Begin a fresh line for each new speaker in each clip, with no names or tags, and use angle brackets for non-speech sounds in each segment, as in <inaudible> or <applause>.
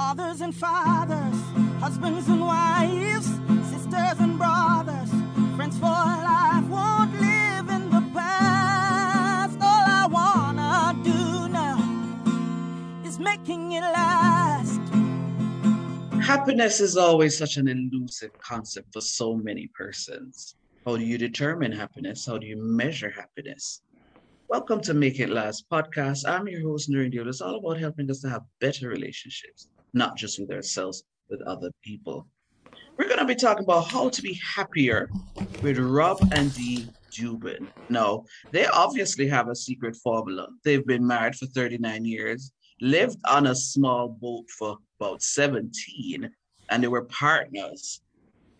mothers and fathers, husbands and wives, sisters and brothers, friends for life won't live in the past. All I wanna do now is making it last.
Happiness is always such an elusive concept for so many persons. How do you determine happiness? How do you measure happiness? Welcome to Make It Last podcast. I'm your host, Noreen Daly. It's all about helping us to have better relationships, not just with ourselves, with other people. We're going to be talking about how to be happier with Rob and Dee Dubin. Now, they obviously have a secret formula. They've been married for 39 years, lived on a small boat for about 17, and they were partners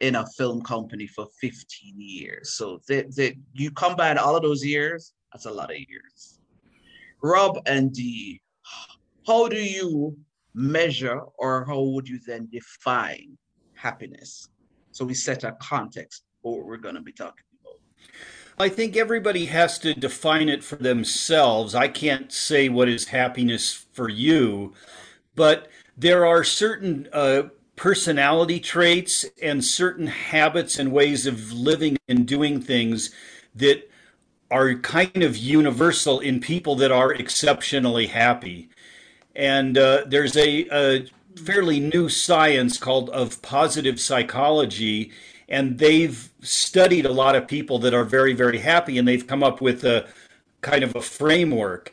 in a film company for 15 years. So they, they, you combine all of those years, that's a lot of years. Rob and Dee, how do you measure or how would you then define happiness? So we set a context for what we're going to be talking about.
I think everybody has to define it for themselves. I can't say what is happiness for you, but there are certain uh, personality traits and certain habits and ways of living and doing things that are kind of universal in people that are exceptionally happy. And uh, there's a, a, fairly new science called of positive psychology, and they've studied a lot of people that are very, very happy, and they've come up with a kind of a framework.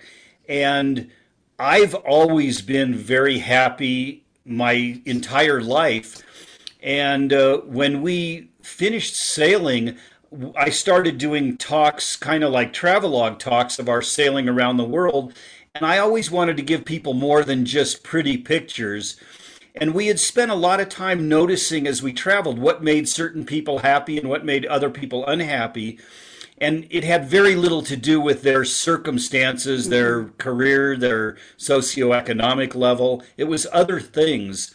And I've always been very happy my entire life. And uh, when we finished sailing, I started doing talks, kind of like travelogue talks of our sailing around the world. And I always wanted to give people more than just pretty pictures. And we had spent a lot of time noticing as we traveled what made certain people happy and what made other people unhappy. And it had very little to do with their circumstances, their career, their socioeconomic level. It was other things.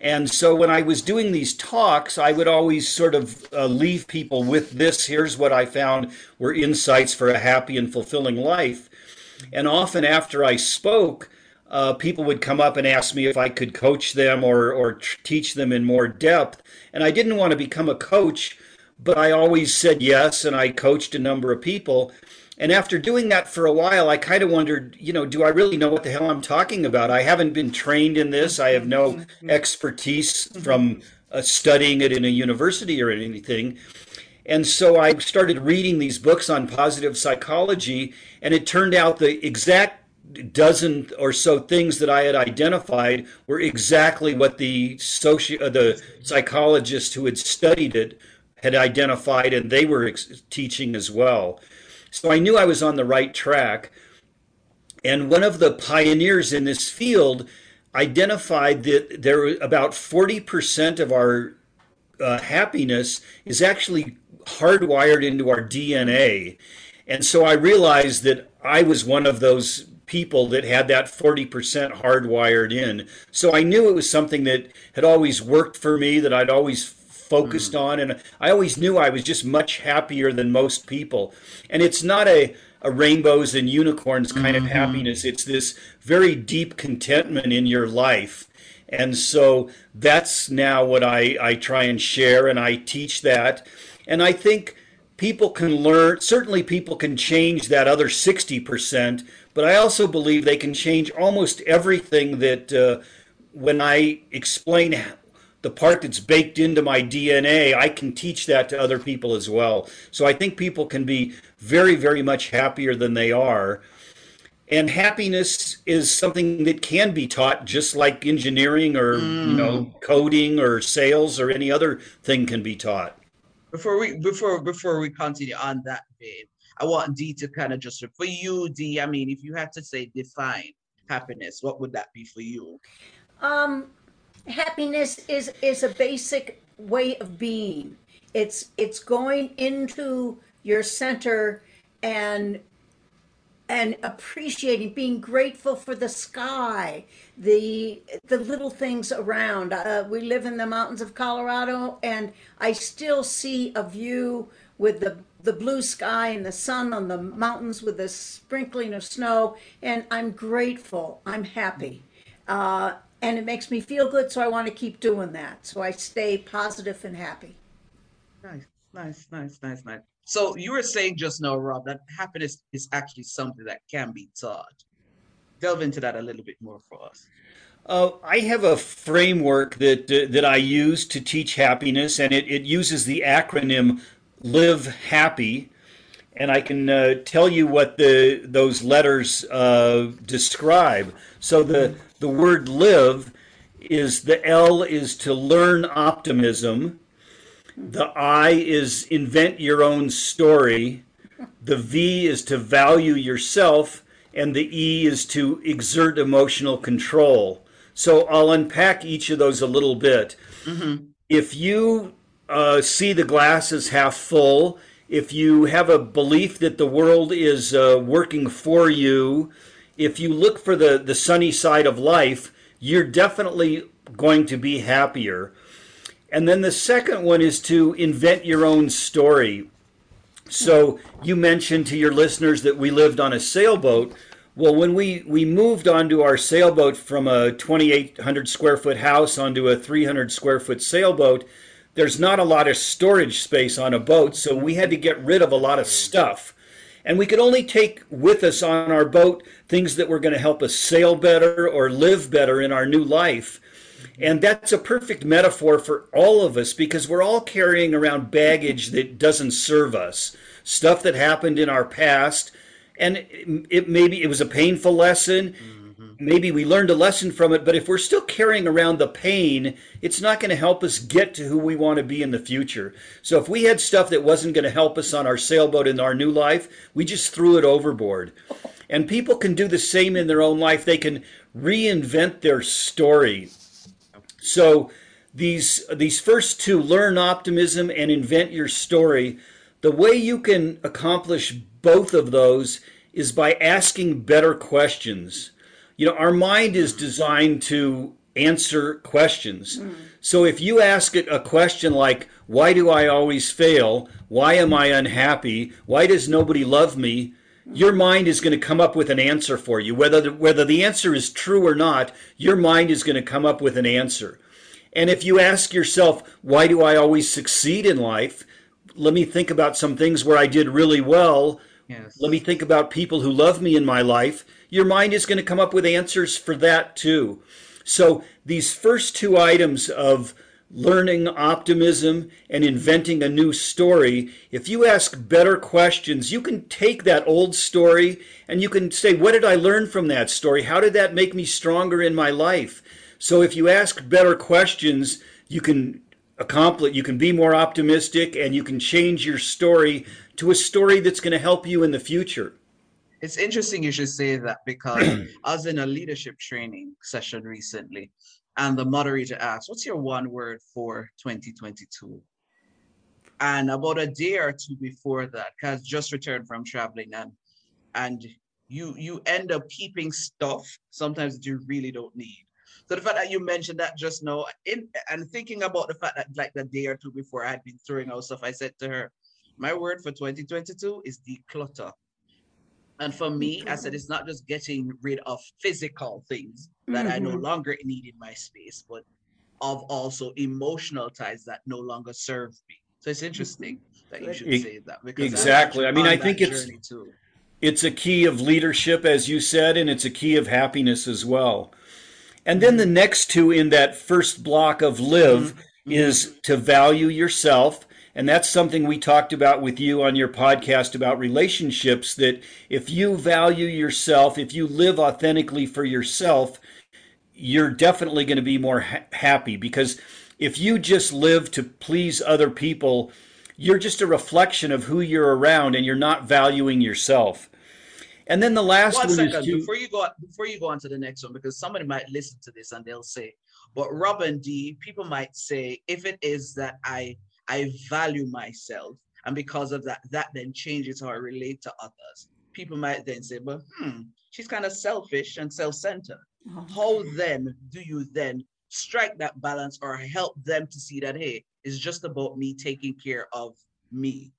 And so when I was doing these talks, I would always sort of uh, leave people with this here's what I found were insights for a happy and fulfilling life. And often after I spoke, uh, people would come up and ask me if I could coach them or, or teach them in more depth. And I didn't want to become a coach, but I always said yes, and I coached a number of people. And after doing that for a while, I kind of wondered, you know, do I really know what the hell I'm talking about? I haven't been trained in this. I have no mm-hmm. expertise from uh, studying it in a university or anything. And so I started reading these books on positive psychology, and it turned out the exact dozen or so things that I had identified were exactly what the soci- uh, the psychologists who had studied it had identified, and they were ex- teaching as well. So I knew I was on the right track. And one of the pioneers in this field identified that there about 40% of our uh, happiness is actually hardwired into our DNA. And so I realized that I was one of those people that had that 40% hardwired in. So I knew it was something that had always worked for me, that I'd always focused mm. on. And I always knew I was just much happier than most people. And it's not a, a rainbows and unicorns kind mm-hmm. of happiness, it's this very deep contentment in your life. And so that's now what I, I try and share, and I teach that. And I think people can learn, certainly, people can change that other 60%, but I also believe they can change almost everything that uh, when I explain the part that's baked into my DNA, I can teach that to other people as well. So I think people can be very, very much happier than they are. And happiness is something that can be taught just like engineering or mm. you know mm. coding or sales or any other thing can be taught.
Before we before before we continue on that vein, I want Dee to kind of just for you, Dee. I mean, if you had to say define happiness, what would that be for you?
Um, happiness is is a basic way of being. It's it's going into your center and and appreciating being grateful for the sky the the little things around uh, we live in the mountains of colorado and i still see a view with the the blue sky and the sun on the mountains with the sprinkling of snow and i'm grateful i'm happy uh, and it makes me feel good, so I want to keep doing that. So I stay positive and happy.
Nice, nice, nice, nice, nice. So you were saying just now, Rob, that happiness is actually something that can be taught. Delve into that a little bit more for us.
Uh, I have a framework that uh, that I use to teach happiness, and it, it uses the acronym "Live Happy." And I can uh, tell you what the those letters uh, describe. So the the word "live" is the L is to learn optimism. The I is invent your own story. The V is to value yourself, and the E is to exert emotional control. So I'll unpack each of those a little bit. Mm-hmm. If you uh, see the glass as half full, if you have a belief that the world is uh, working for you, if you look for the, the sunny side of life, you're definitely going to be happier. And then the second one is to invent your own story. So you mentioned to your listeners that we lived on a sailboat. Well, when we, we moved onto our sailboat from a 2,800 square foot house onto a 300 square foot sailboat, there's not a lot of storage space on a boat, so we had to get rid of a lot of mm. stuff. And we could only take with us on our boat things that were going to help us sail better or live better in our new life. And that's a perfect metaphor for all of us because we're all carrying around baggage that doesn't serve us, stuff that happened in our past and it, it maybe it was a painful lesson. Mm-hmm. Maybe we learned a lesson from it, but if we're still carrying around the pain, it's not going to help us get to who we want to be in the future. So if we had stuff that wasn't going to help us on our sailboat in our new life, we just threw it overboard. And people can do the same in their own life. They can reinvent their story. So these these first two learn optimism and invent your story the way you can accomplish both of those is by asking better questions. You know, our mind is designed to answer questions. Mm. So if you ask it a question like, why do I always fail? Why am I unhappy? Why does nobody love me? Your mind is going to come up with an answer for you. Whether the, whether the answer is true or not, your mind is going to come up with an answer. And if you ask yourself, why do I always succeed in life? Let me think about some things where I did really well
Yes.
Let me think about people who love me in my life. Your mind is going to come up with answers for that too. So these first two items of learning optimism and inventing a new story, if you ask better questions, you can take that old story and you can say, what did I learn from that story? How did that make me stronger in my life? So if you ask better questions, you can accomplish, you can be more optimistic and you can change your story to a story that's going to help you in the future.
It's interesting you should say that because <clears throat> I was in a leadership training session recently, and the moderator asked, What's your one word for 2022? And about a day or two before that, because just returned from traveling and and you you end up keeping stuff sometimes that you really don't need. So the fact that you mentioned that just now, in and thinking about the fact that like the day or two before I had been throwing out stuff, I said to her, my word for 2022 is declutter. And for me, I said it's not just getting rid of physical things that mm-hmm. I no mm-hmm. longer need in my space, but of also emotional ties that no longer serve me. So it's interesting that you should it, say that because
exactly. I mean, I think it's too. it's a key of leadership, as you said, and it's a key of happiness as well. And then the next two in that first block of live mm-hmm. is to value yourself and that's something we talked about with you on your podcast about relationships that if you value yourself, if you live authentically for yourself, you're definitely going to be more ha- happy because if you just live to please other people, you're just a reflection of who you're around and you're not valuing yourself. And then the last one,
one second, to... before you go before you go on to the next one, because somebody might listen to this and they'll say, "But Rob and Dee, people might say if it is that I I value myself. And because of that, that then changes how I relate to others. People might then say, but hmm, she's kind of selfish and self-centered. Oh. How then do you then strike that balance or help them to see that, hey, it's just about me taking care of me?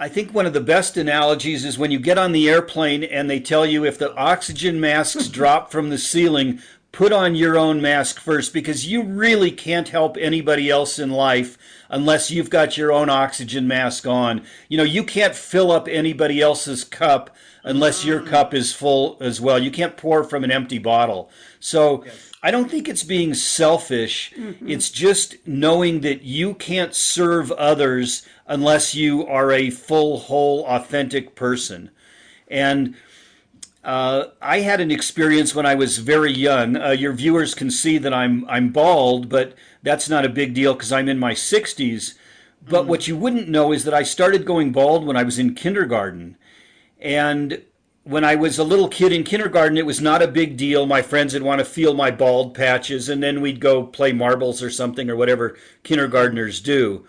I think one of the best analogies is when you get on the airplane and they tell you if the oxygen masks <laughs> drop from the ceiling, put on your own mask first because you really can't help anybody else in life unless you've got your own oxygen mask on. You know, you can't fill up anybody else's cup unless your mm. cup is full as well. You can't pour from an empty bottle. So I don't think it's being selfish. Mm-hmm. It's just knowing that you can't serve others unless you are a full, whole, authentic person. And uh, I had an experience when I was very young. Uh, your viewers can see that I'm I'm bald, but that's not a big deal because I'm in my 60s. But what you wouldn't know is that I started going bald when I was in kindergarten. And when I was a little kid in kindergarten, it was not a big deal. My friends would want to feel my bald patches, and then we'd go play marbles or something or whatever kindergartners do.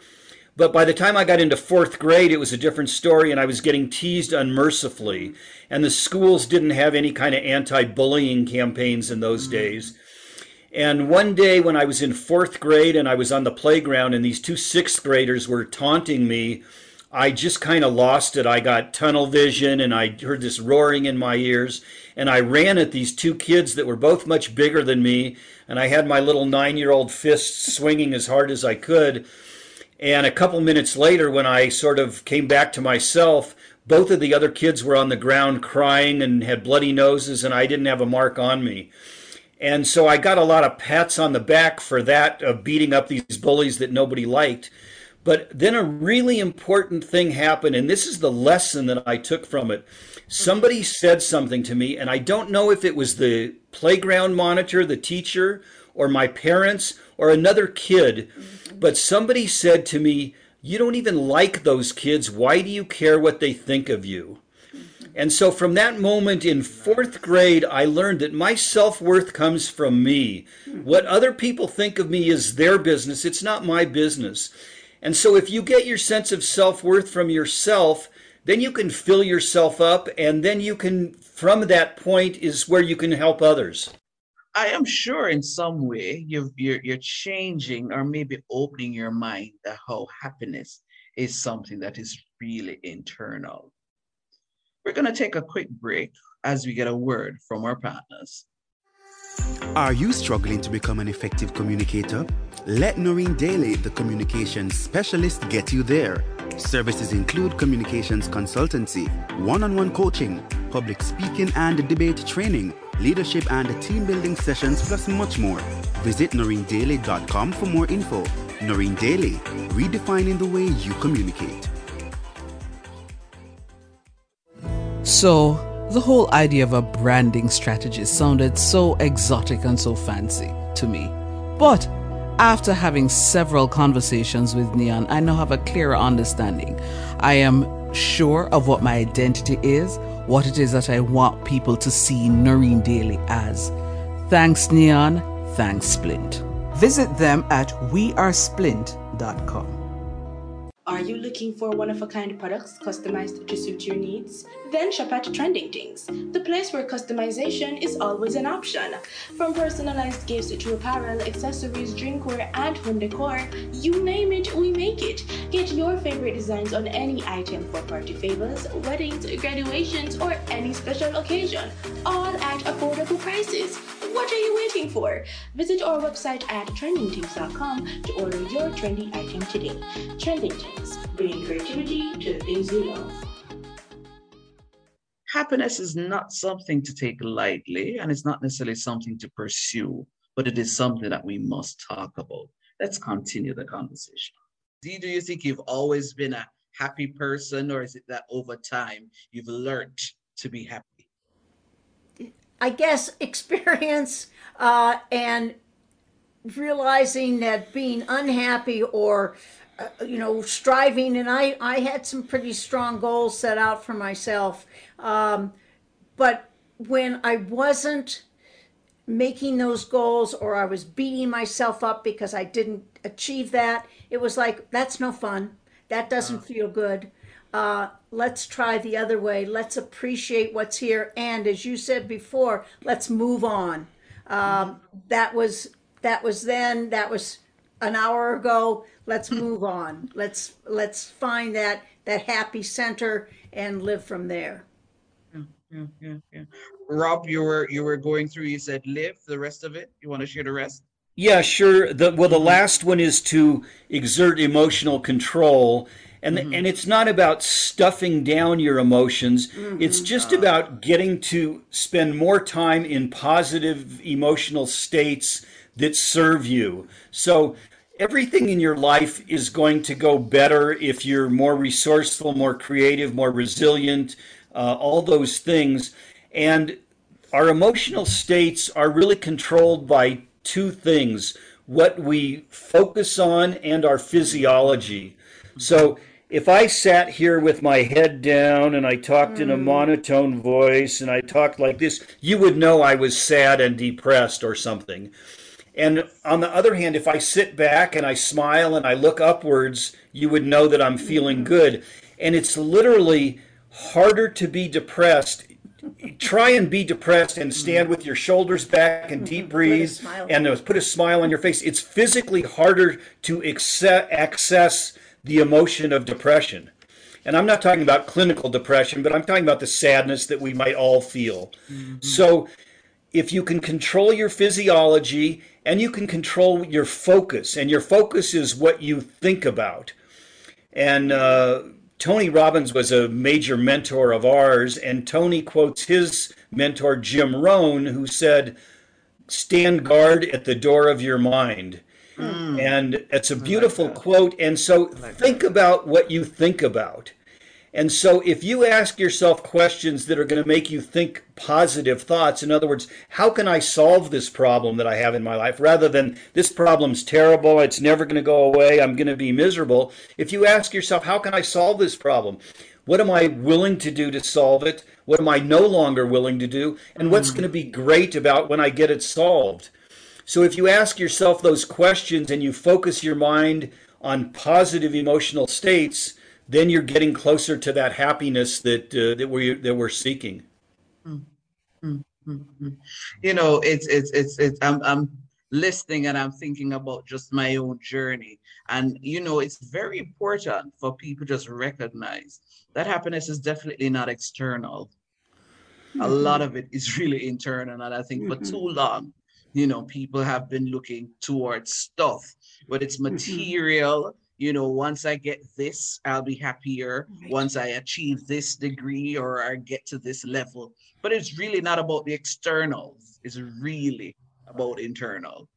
But by the time I got into fourth grade, it was a different story, and I was getting teased unmercifully. And the schools didn't have any kind of anti bullying campaigns in those mm. days. And one day when I was in fourth grade and I was on the playground, and these two sixth graders were taunting me, I just kind of lost it. I got tunnel vision and I heard this roaring in my ears. And I ran at these two kids that were both much bigger than me. And I had my little nine year old fists swinging as hard as I could. And a couple minutes later, when I sort of came back to myself, both of the other kids were on the ground crying and had bloody noses, and I didn't have a mark on me. And so I got a lot of pats on the back for that, of beating up these bullies that nobody liked. But then a really important thing happened, and this is the lesson that I took from it. Somebody said something to me, and I don't know if it was the playground monitor, the teacher, or my parents, or another kid, mm-hmm. but somebody said to me, You don't even like those kids. Why do you care what they think of you? Mm-hmm. And so from that moment in fourth grade, I learned that my self worth comes from me. Mm-hmm. What other people think of me is their business, it's not my business. And so if you get your sense of self worth from yourself, then you can fill yourself up, and then you can, from that point, is where you can help others.
I am sure in some way you've, you're, you're changing or maybe opening your mind that how happiness is something that is really internal. We're going to take a quick break as we get a word from our partners.
Are you struggling to become an effective communicator? Let Noreen Daly, the communications specialist, get you there. Services include communications consultancy, one on one coaching, public speaking and debate training, leadership and team building sessions, plus much more. Visit noreendaly.com for more info. Noreen Daly, redefining the way you communicate.
So, the whole idea of a branding strategy sounded so exotic and so fancy to me. But after having several conversations with Neon, I now have a clearer understanding. I am sure of what my identity is, what it is that I want people to see Noreen Daly as. Thanks, Neon. Thanks, Splint. Visit them at wearesplint.com.
Are you looking for one of a kind products customized to suit your needs? Then shop at Trending Things, the place where customization is always an option. From personalized gifts to apparel, accessories, drinkware, and home decor, you name it, we make it. Get your favorite designs on any item for party favors, weddings, graduations, or any special occasion, all at affordable prices. What are you waiting for? Visit our website at trendingthings.com to order your trendy item today. Trending Things, bringing creativity to the things you love.
Happiness is not something to take lightly, and it's not necessarily something to pursue, but it is something that we must talk about. Let's continue the conversation. Do you think you've always been a happy person, or is it that over time you've learned to be happy?
I guess <laughs> experience uh, and realizing that being unhappy or uh, you know striving and I, I had some pretty strong goals set out for myself. Um, but when i wasn't making those goals or i was beating myself up because i didn't achieve that it was like that's no fun. That doesn't feel good uh, let's try the other way let's appreciate what's here and as you said before let's move on um, that was that was then that was an hour ago let's move on let's let's find that that happy center and live from there
Yeah, yeah, yeah, yeah. Rob, you were you were going through. You said live the rest of it. You want to share the rest?
Yeah, sure. The, well, the mm-hmm. last one is to exert emotional control. And, mm-hmm. and it's not about stuffing down your emotions. Mm-hmm. It's just uh-huh. about getting to spend more time in positive emotional states that serve you. So everything in your life is going to go better if you're more resourceful, more creative, more resilient, uh, all those things. And our emotional states are really controlled by two things what we focus on and our physiology. So if I sat here with my head down and I talked in a mm. monotone voice and I talked like this, you would know I was sad and depressed or something. And on the other hand, if I sit back and I smile and I look upwards, you would know that I'm feeling mm. good. And it's literally harder to be depressed. Try and be depressed and stand with your shoulders back and deep breathe and uh, put a smile on your face. It's physically harder to acce- access the emotion of depression. And I'm not talking about clinical depression, but I'm talking about the sadness that we might all feel. So if you can control your physiology and you can control your focus, and your focus is what you think about. And uh, Tony Robbins was a major mentor of ours, and Tony quotes his mentor, Jim Rohn, who said, Stand guard at the door of your mind. And it's a beautiful quote. And so think about what you think about. And so if you ask yourself questions that are going to make you think positive thoughts, in other words, how can I solve this problem that I have in my life rather than this problem's terrible, it's never going to go away, I'm going to be miserable. If you ask yourself, how can I solve this problem? What am I willing to do to solve it? What am I no longer willing to do? And what's going to be great about when I get it solved? So if you ask yourself those questions and you focus your mind on positive emotional states, then you're getting closer to that happiness that uh, that we that we're seeking. Mm-hmm.
You know, it's it's it's it's. I'm I'm listening and I'm thinking about just my own journey, and you know, it's very important for people just recognize that happiness is definitely not external. A mm-hmm. lot of it is really internal, and I think for mm-hmm. too long, you know, people have been looking towards stuff, but it's material. You know, once I get this, I'll be happier. Once I achieve this degree or I get to this level. But it's really not about the externals. It's really about internal.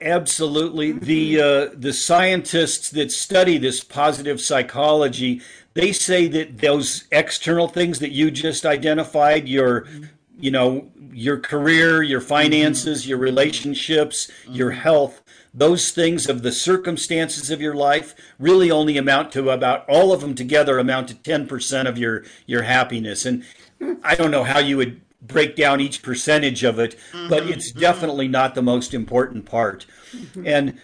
Absolutely, the uh, the scientists that study this positive psychology, they say that those external things that you just identified, your mm-hmm. you know your career, your finances, mm-hmm. your relationships, your mm-hmm. health, those things of the circumstances of your life really only amount to about all of them together amount to 10% of your your happiness. And i don't know how you would break down each percentage of it but it's definitely not the most important part. And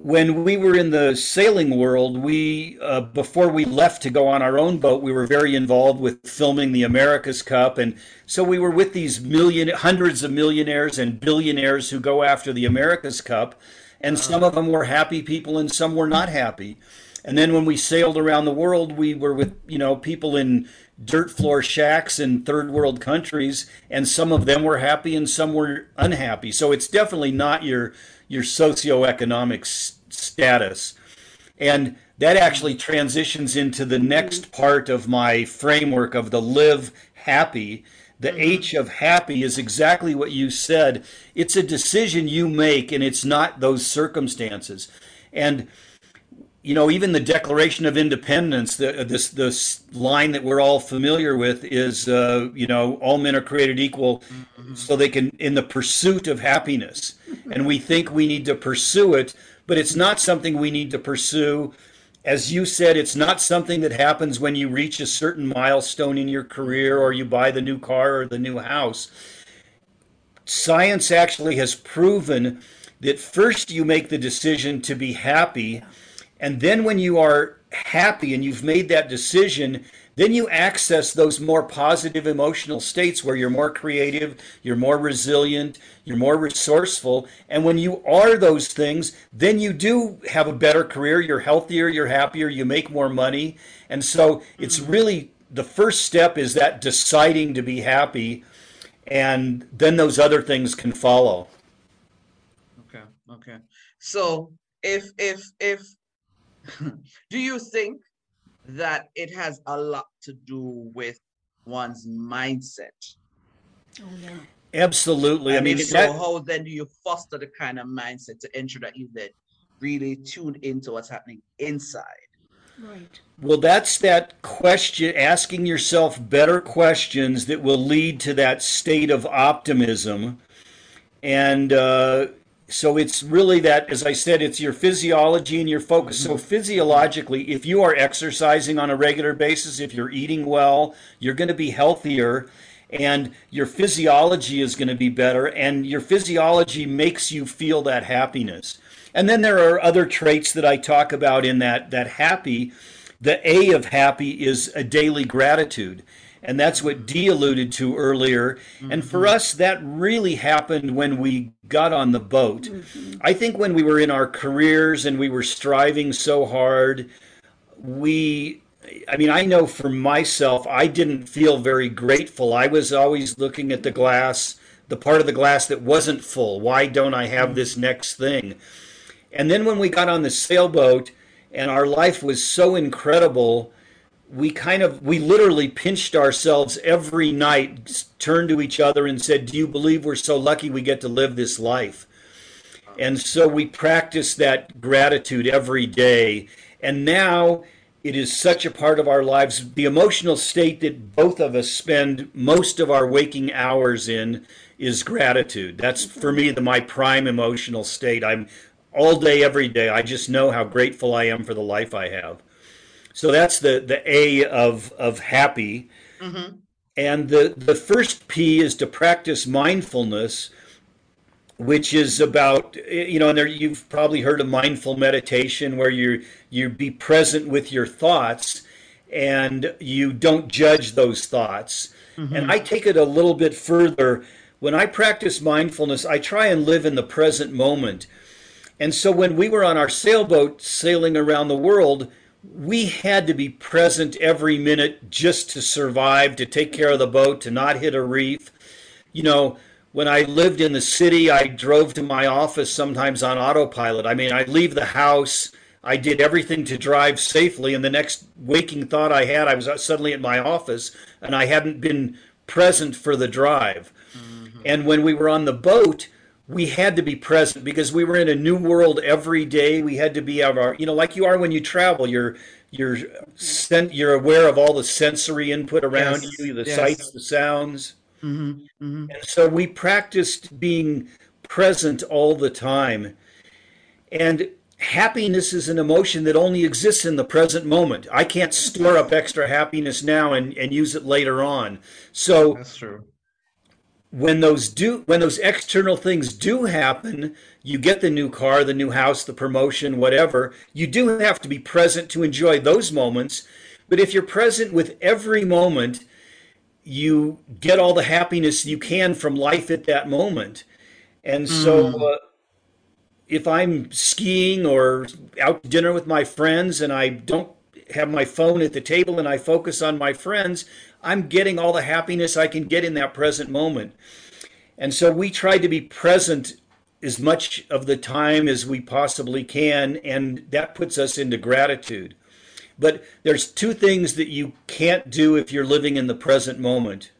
when we were in the sailing world, we uh, before we left to go on our own boat, we were very involved with filming the America's Cup, and so we were with these million, hundreds of millionaires and billionaires who go after the America's Cup, and uh-huh. some of them were happy people and some were not happy. And then when we sailed around the world, we were with you know people in dirt floor shacks in third world countries, and some of them were happy and some were unhappy. So it's definitely not your your socioeconomic s- status. And that actually transitions into the next mm-hmm. part of my framework of the live happy. The mm-hmm. H of happy is exactly what you said. It's a decision you make, and it's not those circumstances. And you know, even the Declaration of Independence, the, uh, this this line that we're all familiar with is, uh, you know, all men are created equal, mm-hmm. so they can in the pursuit of happiness, and we think we need to pursue it, but it's not something we need to pursue. As you said, it's not something that happens when you reach a certain milestone in your career or you buy the new car or the new house. Science actually has proven that first you make the decision to be happy, and then when you are happy and you've made that decision, then you access those more positive emotional states where you're more creative, you're more resilient, you're more resourceful. And when you are those things, then you do have a better career, you're healthier, you're happier, you make more money. And so it's mm-hmm. really the first step is that deciding to be happy. and then those other things can follow.
Okay, okay. So if if if <laughs> do you think that it has a lot to do with one's mindset?
Oh, yeah.
Absolutely. I
And
mean,
if so,
that-
how then do you foster the kind of mindset to ensure that you then really tune into what's happening inside?
Right.
Well, that's that question, asking yourself better questions that will lead to that state of optimism. And uh, so it's really that, as I said, it's your physiology and your focus. So, physiologically, if you are exercising on a regular basis, if you're eating well, you're going to be healthier and your physiology is going to be better, and your physiology makes you feel that happiness. And then there are other traits that I talk about in that that happy. The A of happy is a daily gratitude. And that's what Dee alluded to earlier. And for mm-hmm. us, that really happened when we got on the boat. Mm-hmm. I think when we were in our careers and we were striving so hard, we I mean, I know for myself, I didn't feel very grateful. I was always looking at the glass, the part of the glass that wasn't full. Why don't I have this mm-hmm. next thing? And then when we got on the sailboat and our life was so incredible, we kind of, we literally pinched ourselves every night, turned to each other and said, Do you believe we're so lucky we get to live this life? And so we practice that gratitude every day. And now it is such a part of our lives. The emotional state that both of us spend most of our waking hours in is gratitude. That's for me the my prime emotional state. I'm all day, every day. I just know how grateful I am for the life I have. So that's the the A of of happy. Mm-hmm. And the the first P is to practice mindfulness which is about you know and there you've probably heard of mindful meditation where you you be present with your thoughts and you don't judge those thoughts. Mm-hmm. And i take it a little bit further. When i practice mindfulness i try and live in the present moment. And so when we were on our sailboat sailing around the world we had to be present every minute just to survive to take care of the boat to not hit a reef you know when I lived in the city, I drove to my office sometimes on autopilot. I mean, I'd leave the house, I did everything to drive safely, and the next waking thought I had, I was suddenly at my office and I hadn't been present for the drive. Mm-hmm. And when we were on the boat, we had to be present because we were in a new world every day. We had to be of our, you know, like you are when you travel. You're you're sen- you're aware of all the sensory input around
Yes,
you, the
yes.
sights, the sounds.
Mm-hmm, mm-hmm.
And so we practiced being present all the time. And happiness is an emotion that only exists in the present moment. I can't store up extra happiness now and, and use it later on. So
That's true.
When those do when those external things do happen, you get the new car, the new house, the promotion, whatever, you do have to be present to enjoy those moments. But if you're present with every moment, you get all the happiness you can from life at that moment. And so, uh, if I'm skiing or out to dinner with my friends and I don't have my phone at the table and I focus on my friends, I'm getting all the happiness I can get in that present moment. And so, we try to be present as much of the time as we possibly can, and that puts us into gratitude. But there's two things that you can't do if you're living in the present moment.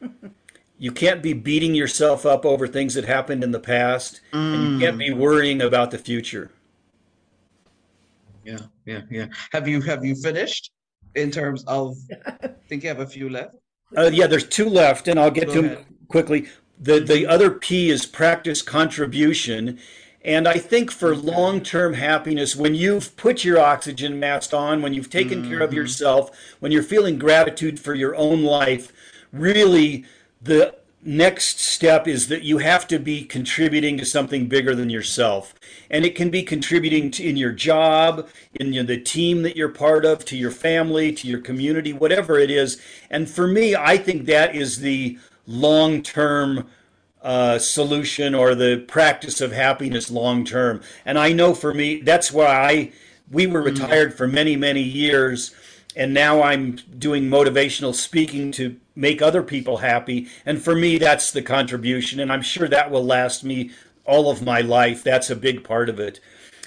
<laughs> You can't be beating yourself up over things that happened in the past, and you can't be mm. worrying about the future.
Yeah, yeah, yeah. Have you have you finished in terms of? I <laughs> think you have a few left.
Uh, yeah, there's two left, and I'll get
Go
to them quickly. The the other P is practice contribution, and I think for long term happiness, when you've put your oxygen mask on, when you've taken care of yourself, when you're feeling gratitude for your own life, really the next step is that you have to be contributing to something bigger than yourself. And it can be contributing to, in your job in your, the team that you're part of to your family to your community whatever it is. And for me i think that is the long term uh, solution or the practice of happiness long term and i know for me that's why i we were retired for many many years and now i'm doing motivational speaking to make other people happy. And for me, that's the contribution. And I'm sure that will last me all of my life. That's a big part of it.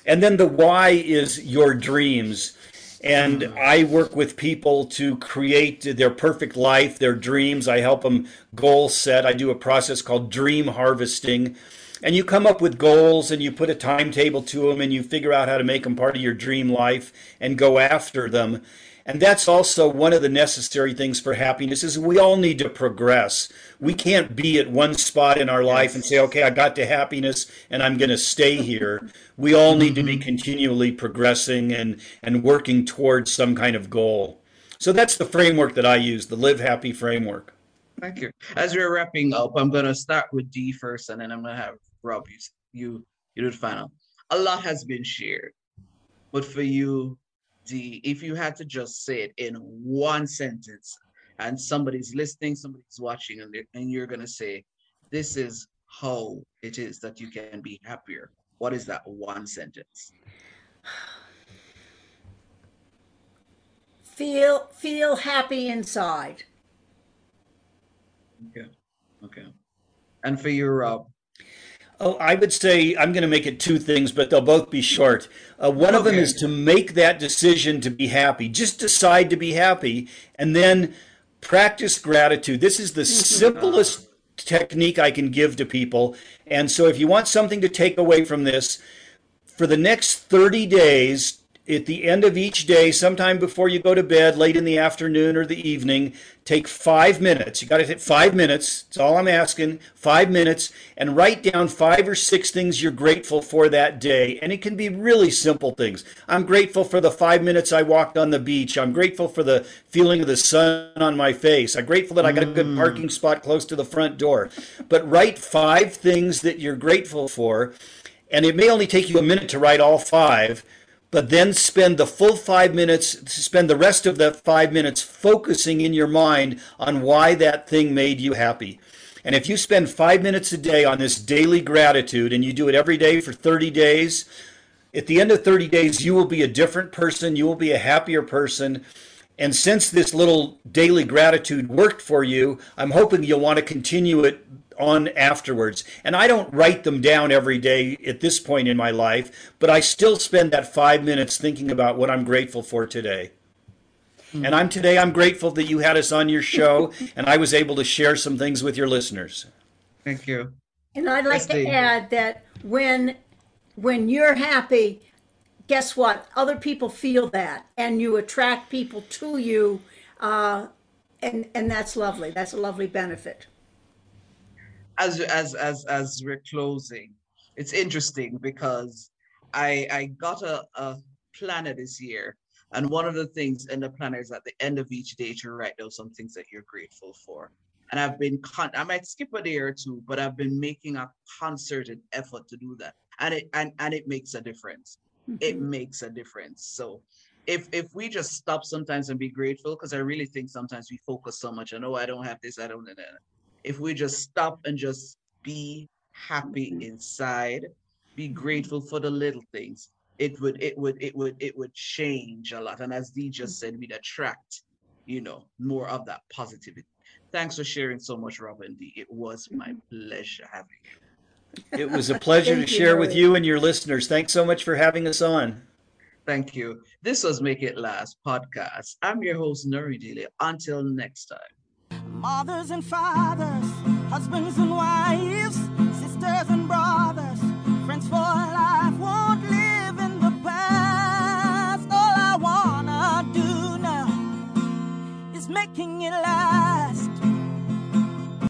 And then the why is your dreams. And I work with people to create their perfect life, their dreams. I help them goal set. I do a process called dream harvesting. And you come up with goals and you put a timetable to them and you figure out how to make them part of your dream life and go after them. And that's also one of the necessary things for happiness is we all need to progress. We can't be at one spot in our life and say, okay, I got to happiness and I'm going to stay here. We all need to be mm-hmm. continually progressing and, and working towards some kind of goal. So that's the framework that I use, the Live Happy framework.
Thank you. As we're wrapping up, I'm going to start with Dee first, and then I'm going to have Rob, you, you, you do the final. A lot has been shared, but for you, Dee, if you had to just say it in one sentence, and somebody's listening, somebody's watching, and, and you're going to say, this is how it is that you can be happier. What is that one sentence?
Feel feel happy inside.
Okay. Okay. And for you, Rob?
Uh, Oh, I would say I'm going to make it two things, but they'll both be short. Uh, one of them is to make that decision to be happy. Just decide to be happy and then practice gratitude. This is the simplest technique I can give to people. And so if you want something to take away from this, for the next 30 days, at the end of each day, sometime before you go to bed, late in the afternoon or the evening, take five minutes. You got to take five minutes. That's all I'm asking. Five minutes and write down five or six things you're grateful for that day. And it can be really simple things. I'm grateful for the five minutes I walked on the beach. I'm grateful for the feeling of the sun on my face. I'm grateful that I got a good mm. parking spot close to the front door. But write five things that you're grateful for. And it may only take you a minute to write all five but then spend the full five minutes, spend the rest of that five minutes focusing in your mind on why that thing made you happy. And if you spend five minutes a day on this daily gratitude and you do it every day for 30 days, at the end of 30 days, you will be a different person. You will be a happier person. And since this little daily gratitude worked for you, I'm hoping you'll want to continue it on afterwards. And I don't write them down every day at this point in my life, but I still spend that five minutes thinking about what I'm grateful for today. Mm-hmm. And I'm today I'm grateful that you had us on your show <laughs> and I was able to share some things with your listeners.
Thank you.
And I'd like to add that when when you're happy, guess what? Other people feel that, and you attract people to you, uh, and and that's lovely. That's a lovely benefit
as as as as we're closing, it's interesting because I I got a, a planner this year, and one of the things in the planner is at the end of each day to write down some things that you're grateful for. And I've been con- I might skip a day or two, but I've been making a concerted effort to do that, and it and and it makes a difference. Mm-hmm. It makes a difference. So if if we just stop sometimes and be grateful, because I really think sometimes we focus so much on oh I don't have this, I don't if we just stop and just be happy mm-hmm. inside, be grateful for the little things, it would it would it would it would change a lot. And as Dee just said, we'd attract, you know, more of that positivity. Thanks for sharing so much, Rob and Dee. It was my mm-hmm. pleasure having you.
It was a pleasure to share with you and your listeners. Thanks so much for having us on.
Thank you. This was Make It Last podcast. I'm your host, Noreen Daly. Until next time
mothers and fathers, husbands and wives, sisters and brothers, friends for life won't live in the past. All I wanna do now is making it last.